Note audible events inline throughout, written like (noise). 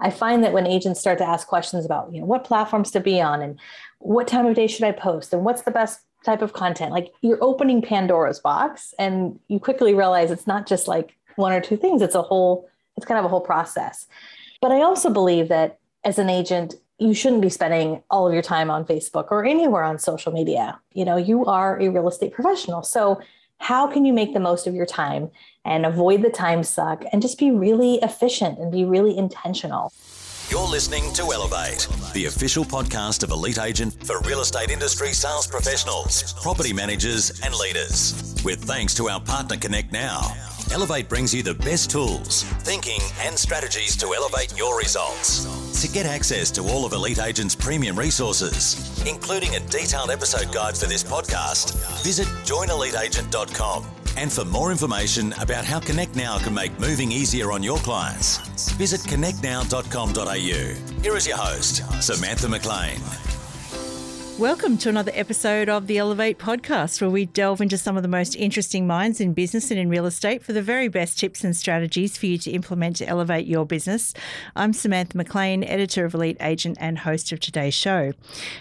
I find that when agents start to ask questions about, you know, what platforms to be on and what time of day should I post and what's the best type of content, like you're opening Pandora's box and you quickly realize it's not just like one or two things, it's a whole, it's kind of a whole process. But I also believe that as an agent, you shouldn't be spending all of your time on Facebook or anywhere on social media. You know, you are a real estate professional. So, how can you make the most of your time and avoid the time suck and just be really efficient and be really intentional? You're listening to Elevate, the official podcast of Elite Agent for real estate industry sales professionals, property managers, and leaders. With thanks to our partner Connect Now. Elevate brings you the best tools, thinking, and strategies to elevate your results. To get access to all of Elite Agent's premium resources, including a detailed episode guide for this podcast, visit joineliteagent.com. And for more information about how Connect Now can make moving easier on your clients, visit connectnow.com.au. Here is your host, Samantha McLean. Welcome to another episode of the Elevate podcast, where we delve into some of the most interesting minds in business and in real estate for the very best tips and strategies for you to implement to elevate your business. I'm Samantha McLean, editor of Elite Agent and host of today's show.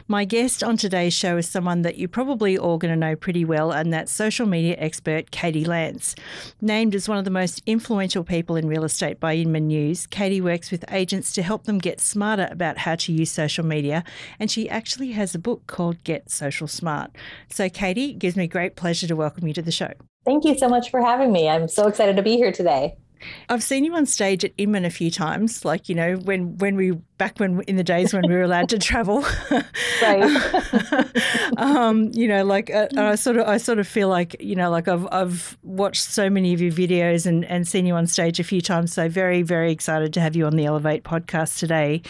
My guest on today's show is someone that you're probably all going to know pretty well, and that's social media expert Katie Lance. Named as one of the most influential people in real estate by Inman News, Katie works with agents to help them get smarter about how to use social media, and she actually has a book called Get Social Smart. So, Katie, it gives me great pleasure to welcome you to the show. Thank you so much for having me. I'm so excited to be here today. I've seen you on stage at Inman a few times, like you know when when we back when in the days when we were allowed to (laughs) travel, (laughs) um, you know, like uh, I sort of I sort of feel like you know like I've I've watched so many of your videos and and seen you on stage a few times. So very very excited to have you on the Elevate podcast today.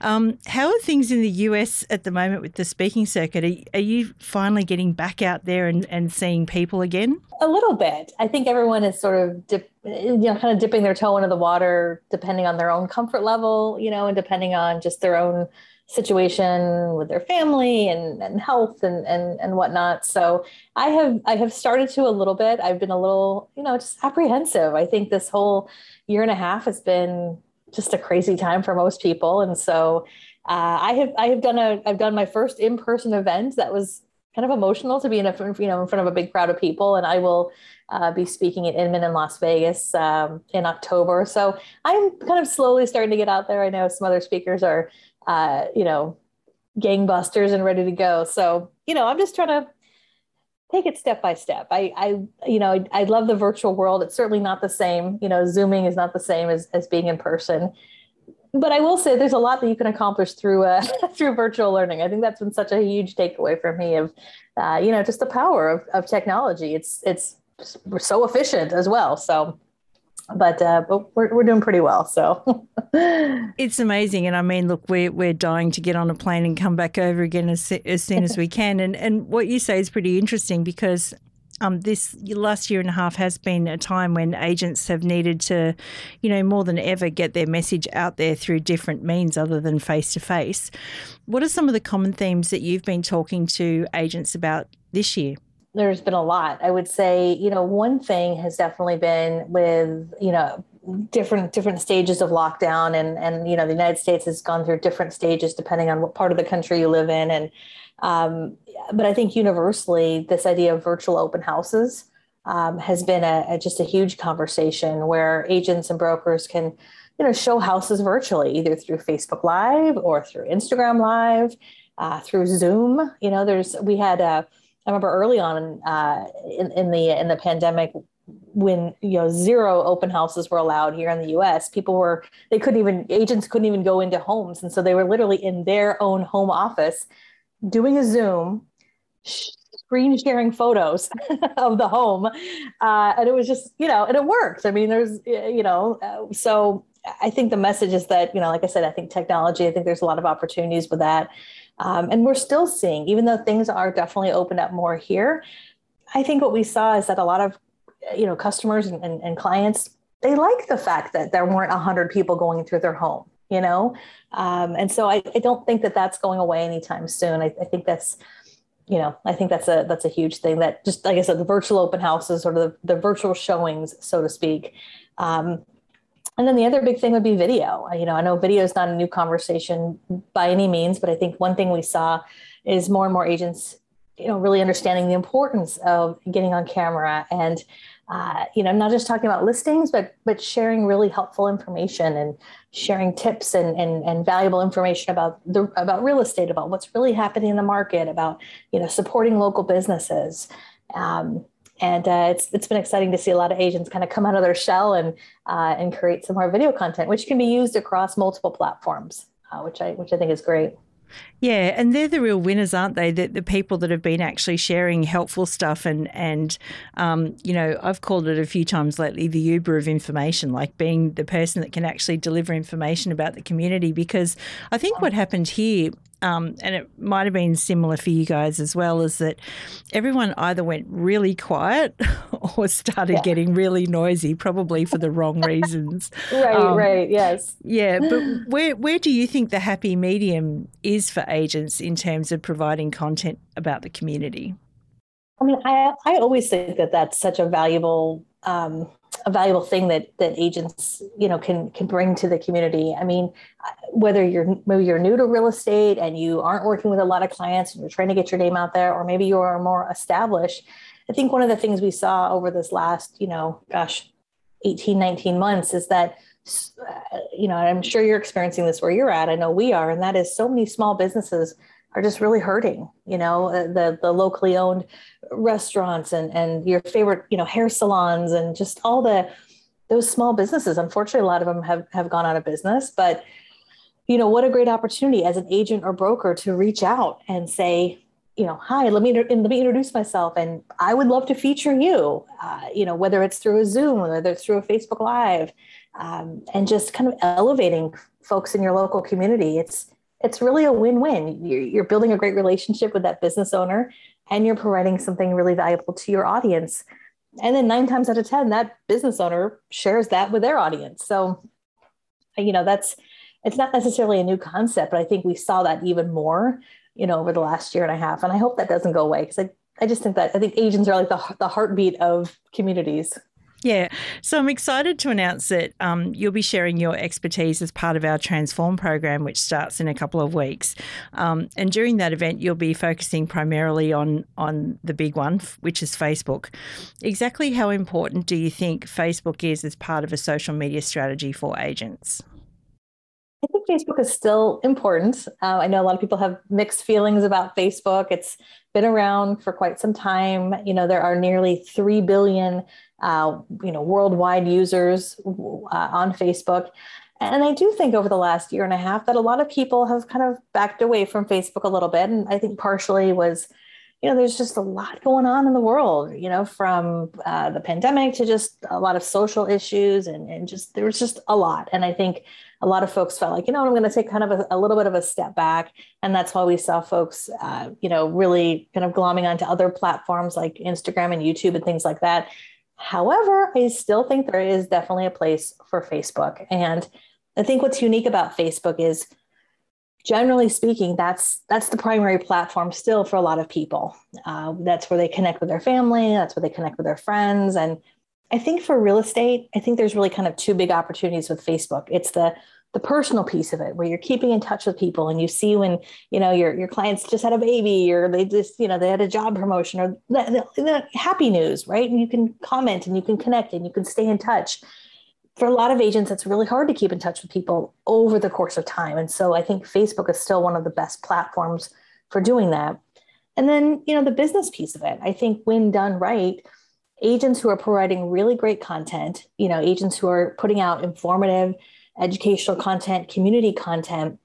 Um, how are things in the US at the moment with the speaking circuit? Are, are you finally getting back out there and and seeing people again? A little bit. I think everyone is sort of dip, you know kind of dipping their toe into the water depending on their own comfort level, you know, and depending on just their own situation with their family and, and health and, and and whatnot. So I have I have started to a little bit. I've been a little, you know, just apprehensive. I think this whole year and a half has been just a crazy time for most people. And so uh, I have I have done a I've done my first in-person event that was kind of emotional to be in a you know in front of a big crowd of people. And i will uh, be speaking at inman in las vegas um, in october. So i'm kind of slowly starting to get out there. I know some other speakers are uh, you know gangbusters and ready to go. So you know i'm just trying to take it step by step. I i you know I, I love the virtual world. It's certainly not the same. You know zooming is not the same as, as being in person but I will say there's a lot that you can accomplish through uh, (laughs) through virtual learning. I think that's been such a huge takeaway for me of, uh, you know, just the power of, of technology. It's it's so efficient as well. So, but uh, but we're we're doing pretty well. So (laughs) it's amazing, and I mean, look, we're we're dying to get on a plane and come back over again as as soon as we can. And and what you say is pretty interesting because um, this last year and a half has been a time when agents have needed to, you know, more than ever get their message out there through different means other than face to face. What are some of the common themes that you've been talking to agents about this year? There's been a lot. I would say, you know, one thing has definitely been with, you know, different different stages of lockdown and and you know the United States has gone through different stages depending on what part of the country you live in and um, but I think universally, this idea of virtual open houses um, has been a, a, just a huge conversation where agents and brokers can, you know, show houses virtually, either through Facebook Live or through Instagram Live, uh, through Zoom. You know, there's we had a, uh, remember early on uh, in, in the in the pandemic when you know zero open houses were allowed here in the US people were they couldn't even agents couldn't even go into homes and so they were literally in their own home office doing a Zoom, screen sharing photos (laughs) of the home. Uh, and it was just, you know, and it worked. I mean, there's, you know, uh, so I think the message is that, you know, like I said, I think technology, I think there's a lot of opportunities with that. Um, and we're still seeing, even though things are definitely opened up more here, I think what we saw is that a lot of, you know, customers and, and, and clients, they like the fact that there weren't 100 people going through their home you know? Um, and so I, I, don't think that that's going away anytime soon. I, I, think that's you know i think that's a that's a huge thing that just like i said the virtual open houses or the, the virtual showings so to speak. Um, and then the other big thing would be video. You know, I know video is not a new conversation by any means, but I think one thing we saw is more and more agents, you know, really understanding the importance of getting on camera and uh, you know, not just talking about listings, but but sharing really helpful information and sharing tips and, and and valuable information about the about real estate, about what's really happening in the market, about you know supporting local businesses. Um, and uh, it's it's been exciting to see a lot of agents kind of come out of their shell and uh, and create some more video content, which can be used across multiple platforms, uh, which I which I think is great. Yeah, and they're the real winners, aren't they? The, the people that have been actually sharing helpful stuff, and and um, you know, I've called it a few times lately the Uber of information, like being the person that can actually deliver information about the community. Because I think what happened here um, and it might have been similar for you guys as well, is that everyone either went really quiet (laughs) or started yeah. getting really noisy, probably for the wrong reasons. (laughs) right, um, right, yes. Yeah, but (laughs) where where do you think the happy medium is for agents in terms of providing content about the community? I mean, I I always think that that's such a valuable um, a valuable thing that that agents you know can can bring to the community. I mean whether you're maybe you're new to real estate and you aren't working with a lot of clients and you're trying to get your name out there or maybe you're more established i think one of the things we saw over this last you know gosh 18 19 months is that uh, you know i'm sure you're experiencing this where you're at i know we are and that is so many small businesses are just really hurting you know uh, the the locally owned restaurants and and your favorite you know hair salons and just all the those small businesses. Unfortunately a lot of them have have gone out of business but you know what a great opportunity as an agent or broker to reach out and say you know hi let me let me introduce myself and i would love to feature you uh, you know whether it's through a zoom whether it's through a facebook live um, and just kind of elevating folks in your local community. It's it's really a win-win. You're, you're building a great relationship with that business owner, and you're providing something really valuable to your audience. And then nine times out of ten, that business owner shares that with their audience. So, you know, that's it's not necessarily a new concept, but I think we saw that even more, you know, over the last year and a half. And I hope that doesn't go away because I, I just think that I think agents are like the, the heartbeat of communities. Yeah. So I'm excited to announce that um, you'll be sharing your expertise as part of our Transform program, which starts in a couple of weeks. Um, and during that event, you'll be focusing primarily on, on the big one, which is Facebook. Exactly how important do you think Facebook is as part of a social media strategy for agents? I think Facebook is still important. Uh, I know a lot of people have mixed feelings about Facebook. It's been around for quite some time. You know, there are nearly 3 billion uh, you know, worldwide users uh, on Facebook. And I do think over the last year and a half that a lot of people have kind of backed away from Facebook a little bit. And I think partially was, you know, there's just a lot going on in the world, you know, from uh, the pandemic to just a lot of social issues and, and just there was just a lot. And I think a lot of folks felt like, you know, I'm going to take kind of a, a, little bit of a step back. And that's why we saw folks, uh, you know, really kind of glomming onto other platforms like Instagram and YouTube and things like that However, I still think there is definitely a place for Facebook. And I think what's unique about Facebook is generally speaking, that's that's the primary platform still for a lot of people. Uh, that's where they connect with their family. That's where they connect with their friends. And I think for real estate, I think there's really kind of two big opportunities with Facebook. It's the the personal piece of it where you're keeping in touch with people and you see when you know your your clients just had a baby or they just you know they had a job promotion or the, the, the happy news right? And you can comment and you can connect and you can stay in touch. For a lot of agents it's really hard to keep in touch with people over the course of time. And so i think facebook is still one of the best platforms for doing that. And then you know the business piece of it i think when done right agents who are providing really great content you know agents who are putting out informative educational content, community content,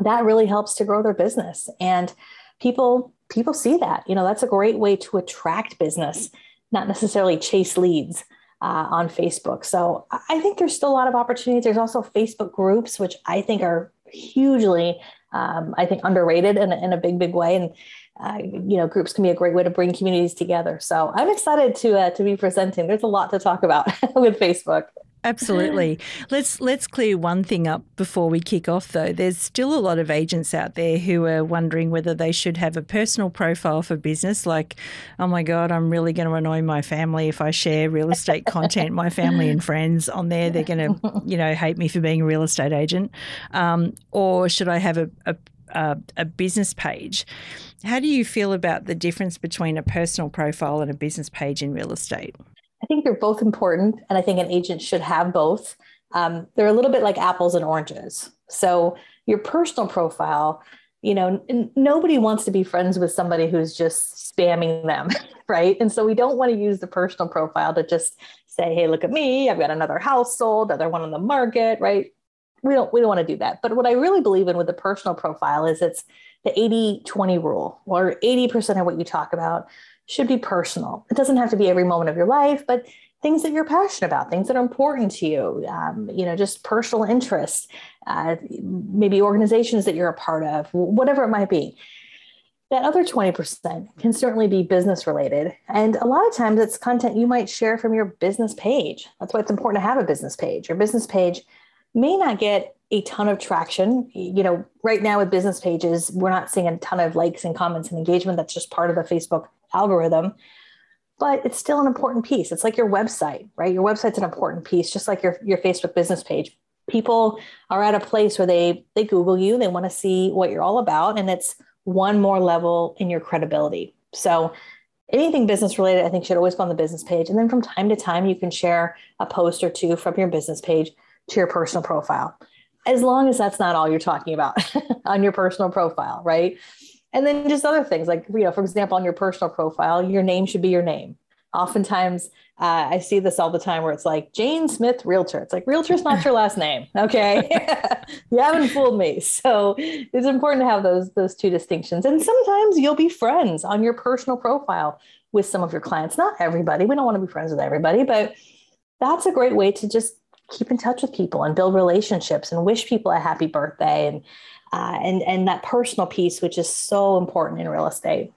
that really helps to grow their business. And people people see that. You know, that's a great way to attract business, not necessarily chase leads. Uh, on Facebook. So I think there's still a lot of opportunities. There's also Facebook groups, which I think are hugely, um, I think, underrated in a, in a big, big way. And uh, you know, groups can be a great way to bring communities together. So I'm excited to uh, to be presenting. There's a lot to talk about (laughs) with Facebook. Absolutely. (laughs) Let's let's clear one thing up before we kick off though. There's still a lot of agents out there who are wondering whether they should have a personal profile for business like oh my god, I'm really going to annoy my family if I share real estate content, my family and friends on there they're going to, you know, hate me for being a real estate agent. Um, or should I have a, a a, a, business page. How do you feel about the difference between a personal profile and a business page in real estate? I think they're both important, and I think an agent should have both. Um, they're a little bit like apples and oranges. So your personal profile, you know, n- nobody wants to be friends with somebody who's just spamming them, (laughs) right? And so we don't want to use the personal profile to just say, "Hey, look at me! I've got another house sold, another one on the market," right? We don't we don't want to do that. But what I really believe in with the personal profile is it's the 80-20 rule, or 80% of what you talk about should be personal. It doesn't have to be every moment of your life, but things that you're passionate about, things that are important to you, um, you know, just personal interests, uh, maybe organizations that you're a part of, whatever it might be. That other 20% can certainly be business related. And a lot of times it's content you might share from your business page. That's why it's important to have a business page. Your business page may not get a ton of traction. You know, right now with business pages, we're not seeing a ton of likes and comments and engagement. That's just part of the Facebook algorithm but it's still an important piece. It's like your website right? Your website's an important piece just like your, your facebook business page. People are at a place where they they google you they want to see what you're all about and it's one more level in your credibility. So anything business related i think should always go on the business page and then from time to time you can share a post or two from your business page to your personal profile as long as that's not all you're talking about (laughs) on your personal profile right and then just other things like, you know, for example, on your personal profile, your name should be your name. Oftentimes, uh, I see this all the time where it's like Jane Smith, realtor. It's like realtor's not your last name. (laughs) Okay. (laughs) you haven't fooled me. So it's important to have those, those two distinctions. And sometimes you'll be friends on your personal profile with some of your clients. Not everybody. We don't want to be friends with everybody, but that's a great way to just keep in touch with people and build relationships and wish people a happy birthday and uh, and and that personal piece, which is so important in real estate.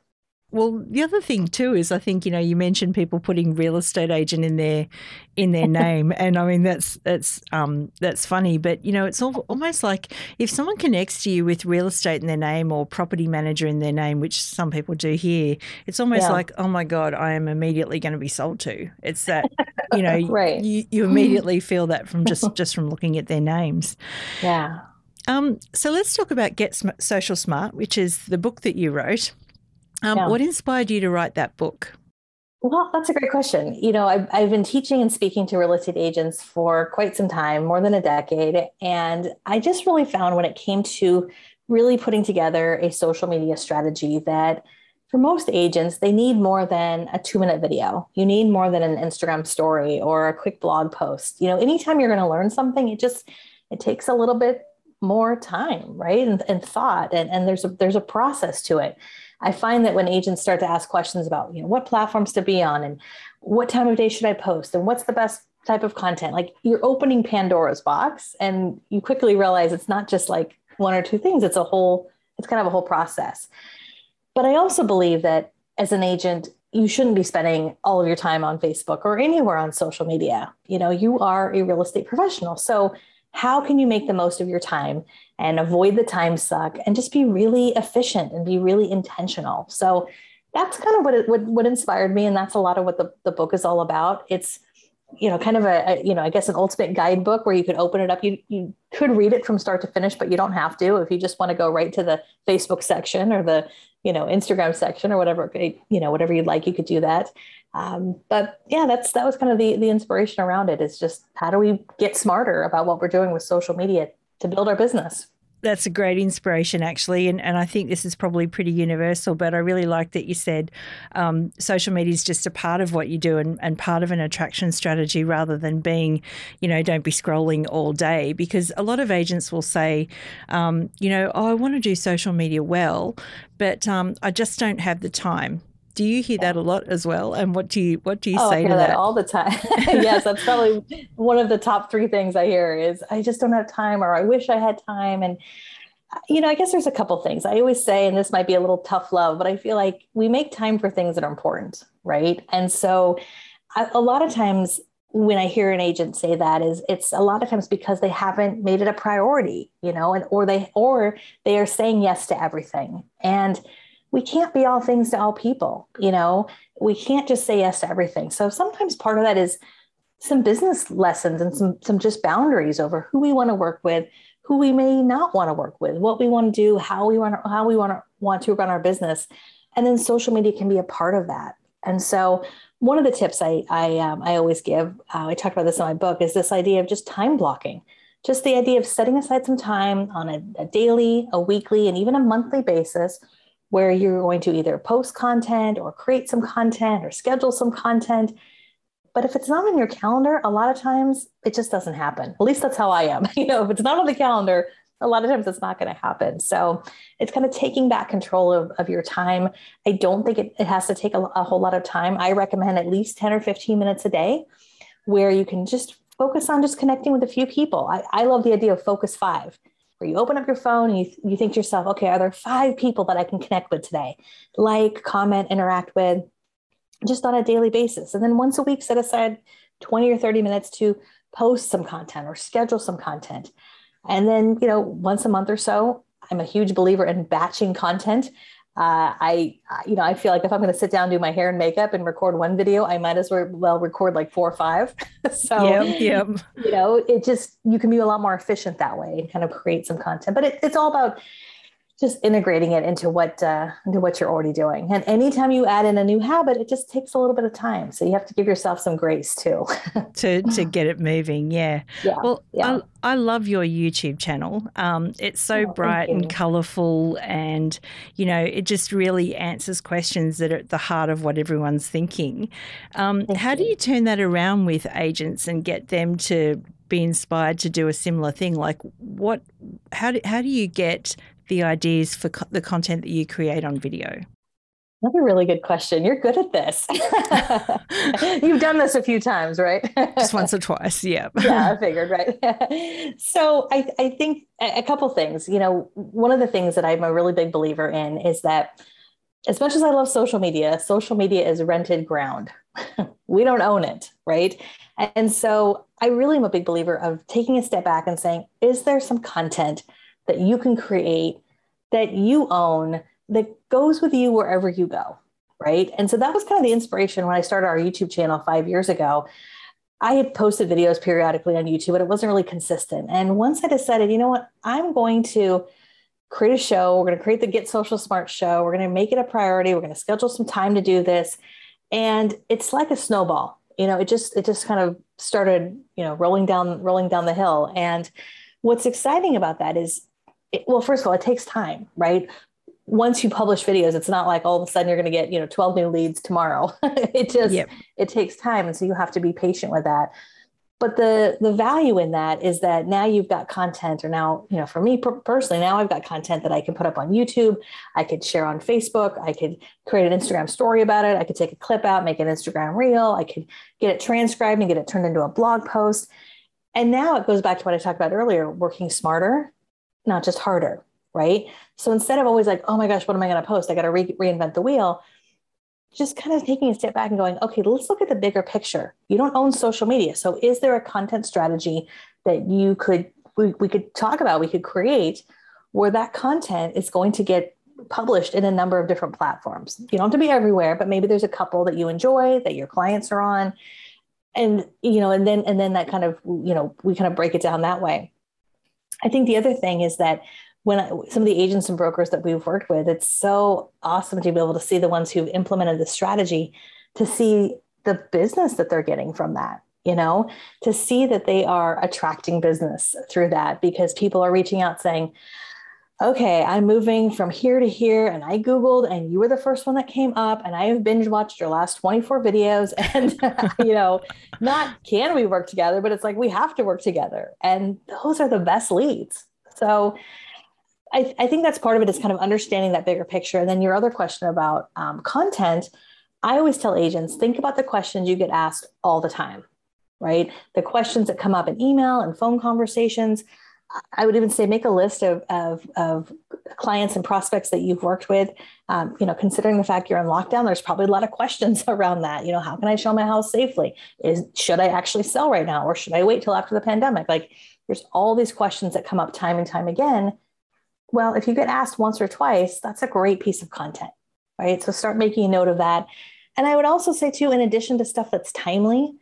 Well, the other thing too is I think you know you mentioned people putting real estate agent in their in their (laughs) name, and I mean that's that's um, that's funny, but you know it's all, almost like if someone connects to you with real estate in their name or property manager in their name, which some people do here, it's almost yeah. like oh my god, I am immediately going to be sold to. It's that you know (laughs) right. you, you (laughs) immediately feel that from just just from looking at their names. Yeah. Um, so let's talk about Get Sm- Social Smart, which is the book that you wrote. Um, yeah. What inspired you to write that book? Well, that's a great question. You know, I've, I've been teaching and speaking to real estate agents for quite some time, more than a decade. And I just really found when it came to really putting together a social media strategy that for most agents, they need more than a two minute video. You need more than an Instagram story or a quick blog post. You know, anytime you're going to learn something, it just, it takes a little bit more time, right? And, and thought, and, and there's a there's a process to it. I find that when agents start to ask questions about, you know, what platforms to be on and what time of day should I post and what's the best type of content, like you're opening Pandora's box and you quickly realize it's not just like one or two things, it's a whole, it's kind of a whole process. But I also believe that as an agent, you shouldn't be spending all of your time on Facebook or anywhere on social media. You know, you are a real estate professional. So how can you make the most of your time and avoid the time suck and just be really efficient and be really intentional? So that's kind of what it, what, what inspired me and that's a lot of what the, the book is all about. It's you know kind of a, a, you know i guess an ultimate guidebook where you could open it up. You you could read it from start to finish but you don't have to if you just want to go right to the facebook section or the you know instagram section or whatever you know whatever you'd like you could do that um, but yeah, that's that was kind of the the inspiration around it. Is just how do we get smarter about what we're doing with social media to build our business. That's a great inspiration, actually, and and I think this is probably pretty universal. But I really like that you said um, social media is just a part of what you do and, and part of an attraction strategy, rather than being, you know, don't be scrolling all day. Because a lot of agents will say, um, you know, oh, I want to do social media well, but um, I just don't have the time do you hear that a lot as well? And what do you what do you oh, say to that? that? all the time? (laughs) yes, that's probably one of the top three things I hear is I just don't have time or I wish I had time. And uh, you know, I guess there's a couple things. I always say, and this might be a little tough love, but I feel like we make time for things that are important, right? And so I, a lot of times when I hear an agent say that is it's a lot of times because they haven't made it a priority, you know, and or they or they are saying yes to everything. And we can't be all things to all people, you know. We can't just say yes to everything. So sometimes part of that is some business lessons and some some just boundaries over who we want to work with, who we may not want to work with, what we want to do, how we want to, how we want to want to run our business. And then social media can be a part of that. And so one of the tips I I, um, I always give, uh, I talked about this in my book, is this idea of just time blocking. Just the idea of setting aside some time on a, a daily, a weekly, and even a monthly basis where you're going to either post content or create some content or schedule some content. But if it's not on your calendar, a lot of times it just doesn't happen. At least that's how I am. (laughs) You know, if it's not on the calendar, a lot of times it's not going to happen. So it's kind of taking back control of, of your time. I don't think it, it has to take a, a whole lot of time. I recommend at least 10 or 15 minutes a day where you can just focus on just connecting with a few people. I, I love the idea of focus five, where you open up your phone and you, you think to yourself, okay, are there five people that I can connect with today? Like, comment, interact with, just on a daily basis. And then once a week, set aside 20 or 30 minutes to post some content or schedule some content. And then, you know, once a month or so, I'm a huge believer in batching content. Uh, I, you know, I feel like if I'm going to sit down, do my hair and makeup and record one video, I might as well record like four or five. (laughs) so, yep, yep. you know, it just, you can be a lot more efficient that way and kind of create some content, but it, it's all about just integrating it into what uh, into what you're already doing. And anytime you add in a new habit, it just takes a little bit of time. So you have to give yourself some grace too. (laughs) to to get it moving, yeah. Yeah. Well, yeah. I, I love your YouTube channel. Um, it's so Oh, bright and colourful, and you know, it just really answers questions that are at the heart of what everyone's thinking. Um, how do you. you turn that around with agents and get them to be inspired to do a similar thing? Like, what? How do how do you get the ideas for co- the content that you create on video? Another really good question. You're good at this. (laughs) You've done this a few times, right? Just once or twice, yeah. (laughs) yeah, I figured, right? (laughs) so I, I think a a couple things. You know, one of the things that I'm a really big believer in is that as much as I love social media, social media is rented ground. we don't own it, right? And so I really am a big believer of taking a step back and saying, is there some content that you can create that you own that goes with you wherever you go? Right. And so that was kind of the inspiration when I started our YouTube channel five years ago. I had posted videos periodically on YouTube, but it wasn't really consistent. And once I decided, you know what, I'm going to create a show. We're going to create the Get Social Smart show. We're going to make it a priority. We're going to schedule some time to do this. And it's like a snowball. You know, it just it just kind of started, you know, rolling down rolling down the hill. And what's exciting about that is it, well, first of all, it takes time, right? Once you publish videos, it's not like all of a sudden you're going to get, you know, 12 new leads tomorrow. (laughs) it just Yep. it takes time and so you have to be patient with that but the the value in that is that now you've got content or now you know for me personally now i've got content that i can put up on youtube i could share on facebook i could create an instagram story about it i could take a clip out make an instagram reel i could get it transcribed and get it turned into a blog post and now it goes back to what i talked about earlier working smarter not just harder right so instead of always like oh my gosh what am i going to post i got to re- reinvent the wheel just kind of taking a step back and going, okay, let's look at the bigger picture. You don't own social media. So is there a content strategy that you could we, we could talk about, we could create where that content is going to get published in a number of different platforms. You don't have to be everywhere, but maybe there's a couple that you enjoy that your clients are on. And you know, and then and then that kind of, you know, we kind of break it down that way. I think the other thing is that when I, some of the agents and brokers that we've worked with, it's so awesome to be able to see the ones who've implemented the strategy, to see the business that they're getting from that, you know, to see that they are attracting business through that because people are reaching out saying, okay, I'm moving from here to here. And I Googled, and you were the first one that came up. And I have binge watched your last 24 videos. (laughs) And, you know, not can we work together, but it's like we have to work together. And those are the best leads. So, I, I think that's part of it is kind of understanding that bigger picture. And then your other question about um, content, I always tell agents think about the questions you get asked all the time, right? The questions that come up in email and phone conversations. I would even say make a list of, of, of clients and prospects that you've worked with. Um, you know, considering the fact you're in lockdown, there's probably a lot of questions (laughs) around that. You know, how can I show my house safely? Is should I actually sell right now, or should I wait till after the pandemic? Like, there's all these questions that come up time and time again. Well, if you get asked once or twice, that's a great piece of content, right? So start making a note of that. And I would also say too, in addition to stuff that's timely,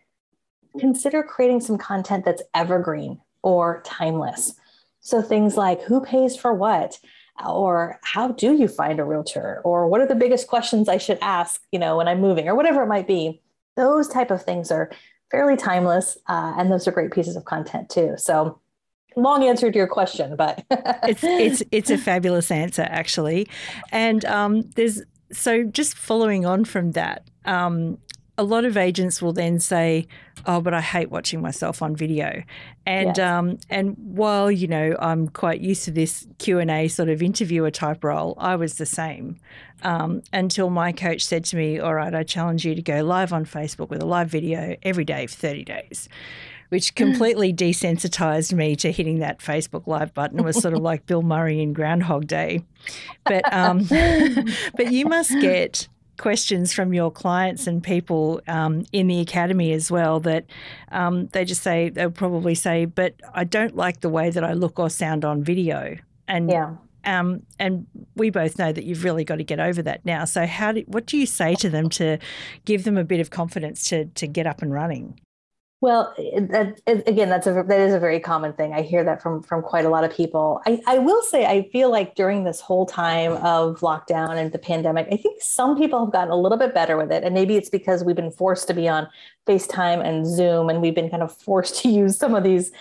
consider creating some content that's evergreen or timeless. So things like who pays for what? Or how do you find a realtor? Or what are the biggest questions I should ask, you know, when I'm moving or whatever it might be. Those type of things are fairly timeless. Uh, and those are great pieces of content too. So long answer to your question, but (laughs) it's, it's, it's a fabulous answer actually. And um, there's, so just following on from that, um, a lot of agents will then say, "Oh, but I hate watching myself on video," and yes. um, and while you know I'm quite used to this Q and A sort of interviewer type role, I was the same um, until my coach said to me, "All right, I challenge you to go live on Facebook with a live video every day for 30 days." Which (laughs) completely desensitized me to hitting that Facebook Live button. It was sort of like Bill Murray in Groundhog Day, but um, (laughs) but you must get questions from your clients and people um, in the academy as well that um, they just say they'll probably say, but I don't like the way that I look or sound on video. And yeah. Um, and we both know that you've really got to get over that now. So, how do, what do you say to them to give them a bit of confidence to to get up and running? Well, that, again, that's a that is a very common thing. I hear that from from quite a lot of people. I, I will say, I feel like during this whole time of lockdown and the pandemic, I think some people have gotten a little bit better with it, and maybe it's because we've been forced to be on FaceTime and Zoom, and we've been kind of forced (laughs) to use some of these,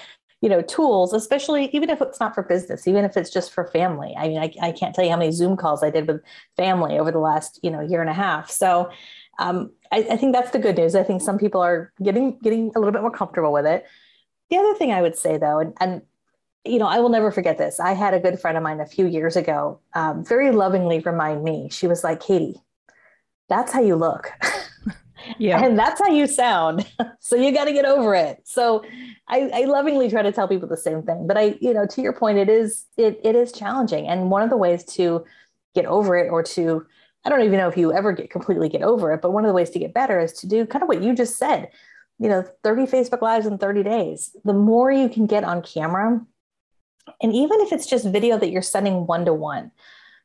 you know, tools, especially even if it's not for business, even if it's just for family. I mean, I, I can't tell you how many Zoom calls I did with family over the last, you know, year and a half. So um, I, I think that's the good news. I think some people are getting getting a little bit more comfortable with it. The other thing I would say though, and, and you know, I will never forget this. I had a good friend of mine a few years ago, um, very lovingly remind me. She was like, "Katie, that's how you look." (laughs) yeah and that's how you sound (laughs) so you got to get over it so I, I, lovingly try to tell people the same thing but i you know to your point it is it, it is challenging and one of the ways to get over it or to I don't even know if you ever get completely get over it, but one of the ways to get better is to do kind of what you just said. You know, 30 Facebook lives in 30 days. The more you can get on camera, and even if it's just video that you're sending one to one.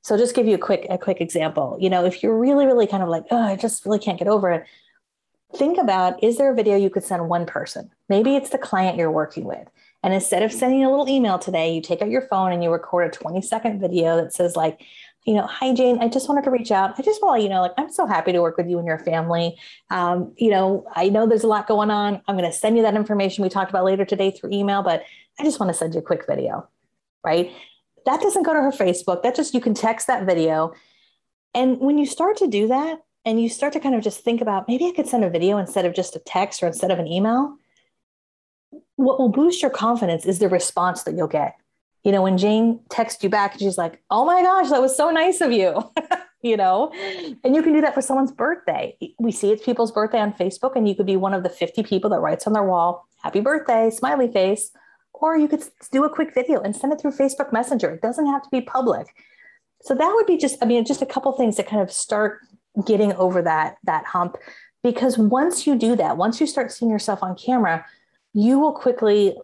So just give you a quick a quick example. You know, if you're really really kind of like, "Oh, I just really can't get over it." Think about is there a video you could send one person? Maybe it's the client you're working with. And instead of sending a little email today, you take out your phone and you record a 20 second video that says like, you know, hi Jane, I just wanted to reach out. I just want to, you know, like I'm so happy to work with you and your family. Um, you know, I know there's a lot going on. I'm going to send you that information we talked about later today through email, but I just want to send you a quick video, right? That doesn't go to her Facebook. That just you can text that video. And when you start to do that and you start to kind of just think about maybe I could send a video instead of just a text or instead of an email, what will boost your confidence is the response that you'll get you know, when Jane texts you back and she's like, oh my gosh, that was so nice of you, (laughs) you know, and you can do that for someone's birthday. We see it's people's birthday on Facebook, and you could be one of the 50 people that writes on their wall, happy birthday, smiley face. Or you could do a quick video and send it through Facebook Messenger. It doesn't have to be public. So that would be just, I mean, just a couple things to kind of start getting over that that hump. Because once you do that, once you start seeing yourself on camera, you will quickly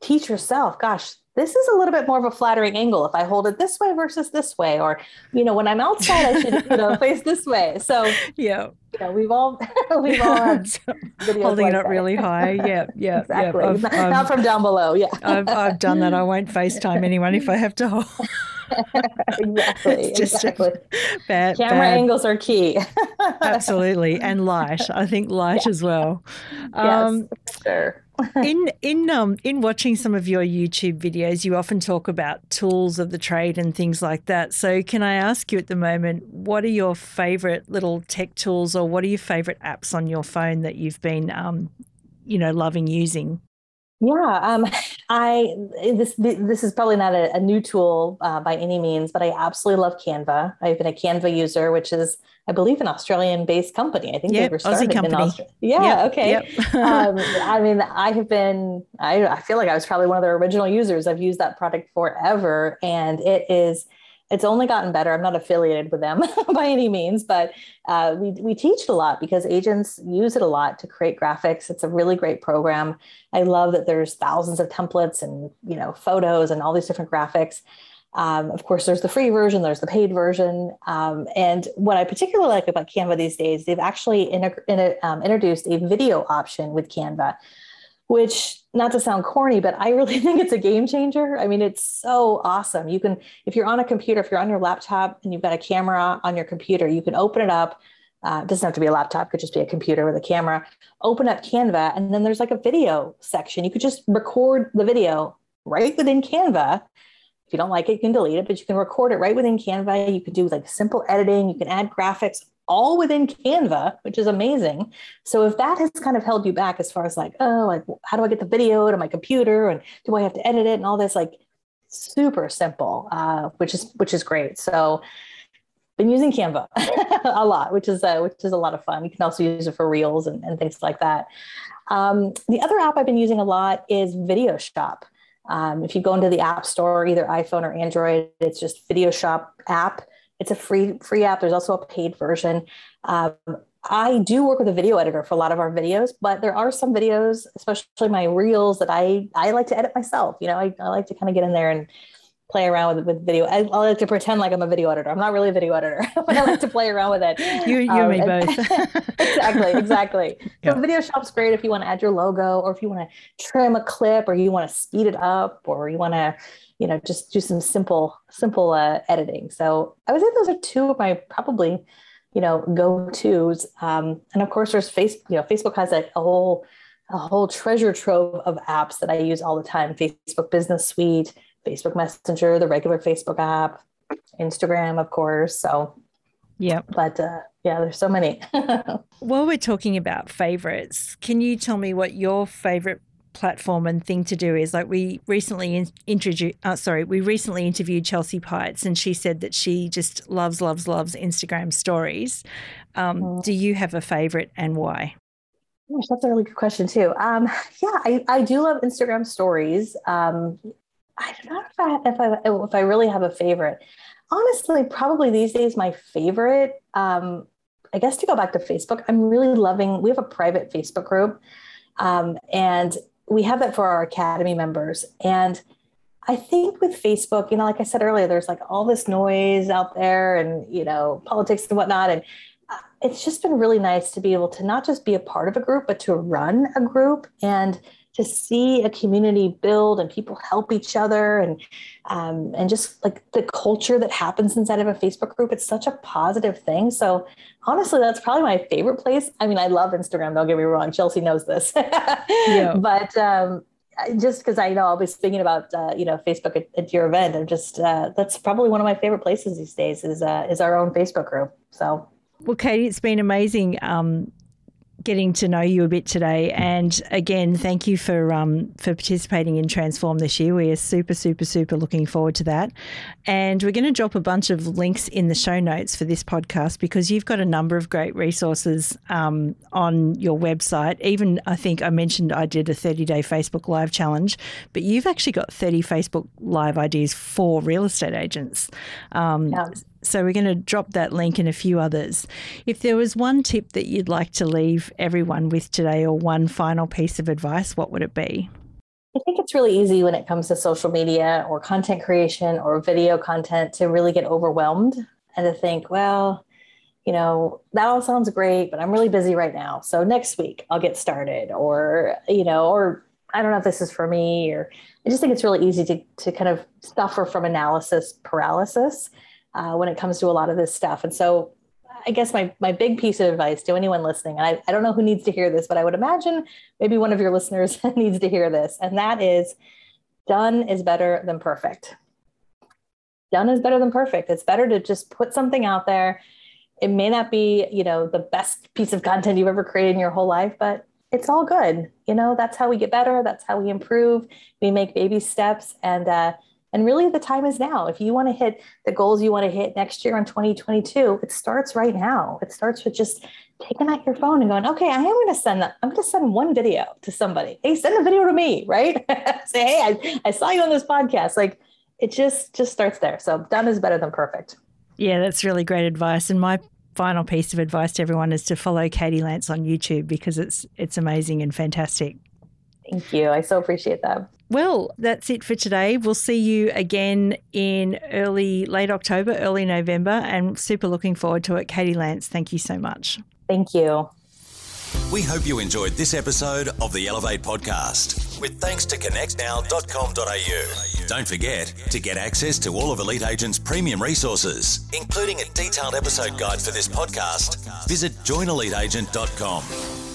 teach yourself, gosh, this is a little bit more of a flattering angle if I hold it this way versus this way, or you know, when I'm outside, I should you know (laughs) face this way. So yeah, you know, we've all (laughs) we've all had (laughs) holding like it up that. really high. Yeah, yeah, exactly. I've, not, not from down below. Yeah, I've I've done that. I won't FaceTime anyone if I have to hold. exactly. Just exactly. Bad, Camera bad. angles are key. Absolutely, and light. I think light yeah. as well. Um, yes, sure. (laughs) in in um in watching some of your YouTube videos, you often talk about tools of the trade and things like that. So, can I ask you at the moment, what are your favorite little tech tools, or what are your favorite apps on your phone that you've been, um, you know, loving using? Yeah, um, I this this is probably not a, a new tool uh, by any means, but I absolutely love Canva. I've been a Canva user, which is, I believe, an Australian-based company. I think yep, they were started Aussie company. in Australia. Yeah, Yep, okay. yep. um, (laughs) I mean, I have been. I, I feel like I was probably one of their original users. I've used that product forever, and it is it's only gotten better. I'm not affiliated with them (laughs) by any means, but uh, we, we teach it a lot because agents use it a lot to create graphics. It's a really great program. I love that there's thousands of templates and you know photos and all these different graphics. Um, of course, there's the free version, there's the paid version. Um, and what I particularly like about Canva these days, they've actually in, in, um, introduced a video option with Canva which not to sound corny, but I really (laughs) think it's a game changer. I mean, it's so awesome. You can, if you're on a computer, if you're on your laptop and you've got a camera on your computer, you can open it up. Uh, it doesn't have to be a laptop, could just be a computer with a camera. Open up Canva, and then there's like a video section. You could just record the video right within Canva. If you don't like it, you can delete it, but you can record it right within Canva. You can do like simple editing. You can add graphics, all within Canva, which is amazing. So if that has kind of held you back as far as like, oh, like how do I get the video to my computer and do I have to edit it and all this, like super simple, uh, which is which is great. So been using Canva (laughs) a lot, which is uh, which is a lot of fun. You can also use it for reels and, and things like that. Um, the other app I've been using a lot is Video Shop. Um, if you go into the App Store, either iPhone or Android, it's just Video Shop app it's a free free app. There's also a paid version. Um, I do work with a video editor for a lot of our videos, but there are some videos, especially my reels, that I I like to edit myself. You know, I, I like to kind of get in there and play around with with video. I, I, like to pretend like I'm a video editor. I'm not really a video editor, (laughs) but I like to play around with it. You, you um, and me both. (laughs) exactly, exactly. (laughs) yeah. So video shop's great if you want to add your logo, or if you want to trim a clip, or you want to speed it up, or you want to you know just do some simple simple uh, editing. So i would say those are two of my probably you know go to's um, and of course there's face you know facebook has a, a whole a whole treasure trove of apps that i use all the time. Facebook business suite facebook messenger the regular facebook app instagram of course. So yeah but uh, yeah there's so many. (laughs) While we're talking about favorites can you tell me what your favorite platform and thing to do is like we recently in, introduced uh, sorry we recently interviewed chelsea Peitz and she said that she just loves loves loves instagram stories um, do you have a favorite and why Gosh, that's a really good question too. Um, yeah, I, I do love Instagram stories. Um, I don't know if I, if I if I really have a favorite. Honestly, probably these days my favorite. Um, I guess to go back to Facebook, I'm really loving. We have a private Facebook group, um, and we have that for our academy members. And i think with facebook you know like i said earlier there's like all this noise out there and you know politics and whatnot. And uh, it's just been really nice to be able to not just be a part of a group but to run a group. And to see a community build and people help each other and um, and just like the culture that happens inside of a Facebook group, it's such a positive thing. So honestly, that's probably my favorite place. I mean, I love Instagram. Don't get me wrong. Chelsea knows this, (laughs) yeah. but um, just because I know I'll be speaking about uh, you know Facebook at, at, your event, I'm just uh, that's probably one of my favorite places these days is uh, is our own Facebook group. So. Well, Katie, it's been amazing um, getting to know you a bit today. And again, thank you for um, for participating in Transform this year. We are super, super, super looking forward to that. And we're going to drop a bunch of links in the show notes for this podcast because you've got a number of great resources um, on your website. Even I think I mentioned I did a 30 day Facebook Live challenge, but you've actually got 30 Facebook Live ideas for real estate agents. Um, yeah. So we're going to drop that link and a few others. If there was one tip that you'd like to leave everyone with today or one final piece of advice, what would it be? I think it's really easy when it comes to social media or content creation or video content to really get overwhelmed and to think, well, you know, that all sounds great, but I'm really busy right now. So next week I'll get started or, you know, or I don't know if this is for me or I just think it's really easy to, to kind of suffer from analysis paralysis uh, when it comes to a lot of this stuff. And so I guess my my big piece of advice to anyone listening, and I, I don't know who needs to hear this, but I would imagine maybe one of your listeners (laughs) needs to hear this, and that is done is better than perfect. Done is better than perfect. It's better to just put something out there. It may not be, you know, the best piece of content you've ever created in your whole life, but it's all good. You know, that's how we get better. That's how we improve. We make baby steps. And, uh, and really, the time is now. If you want to hit the goals you want to hit next year in 2022, it starts right now. It starts with just taking out your phone and going, okay, I am going to send that. I'm going to send one video to somebody. Hey, send a video to me, (laughs) right? (laughs) Say, hey, I, I saw you on this podcast. Like it just just starts there. So done is better than perfect. Yeah, that's really great advice. And my final piece of advice to everyone is to follow Katie Lance on YouTube because it's it's amazing and fantastic. Thank you. I so appreciate that. Well, that's it for today. We'll see you again in early, late October, early November, and super looking forward to it. Katie Lance, thank you so much. Thank you. We hope you enjoyed this episode of the Elevate podcast with thanks to connectnow.com.au. Don't forget to get access to all of Elite Agent's premium resources, including a detailed episode guide for this podcast. Visit joineliteagent.com.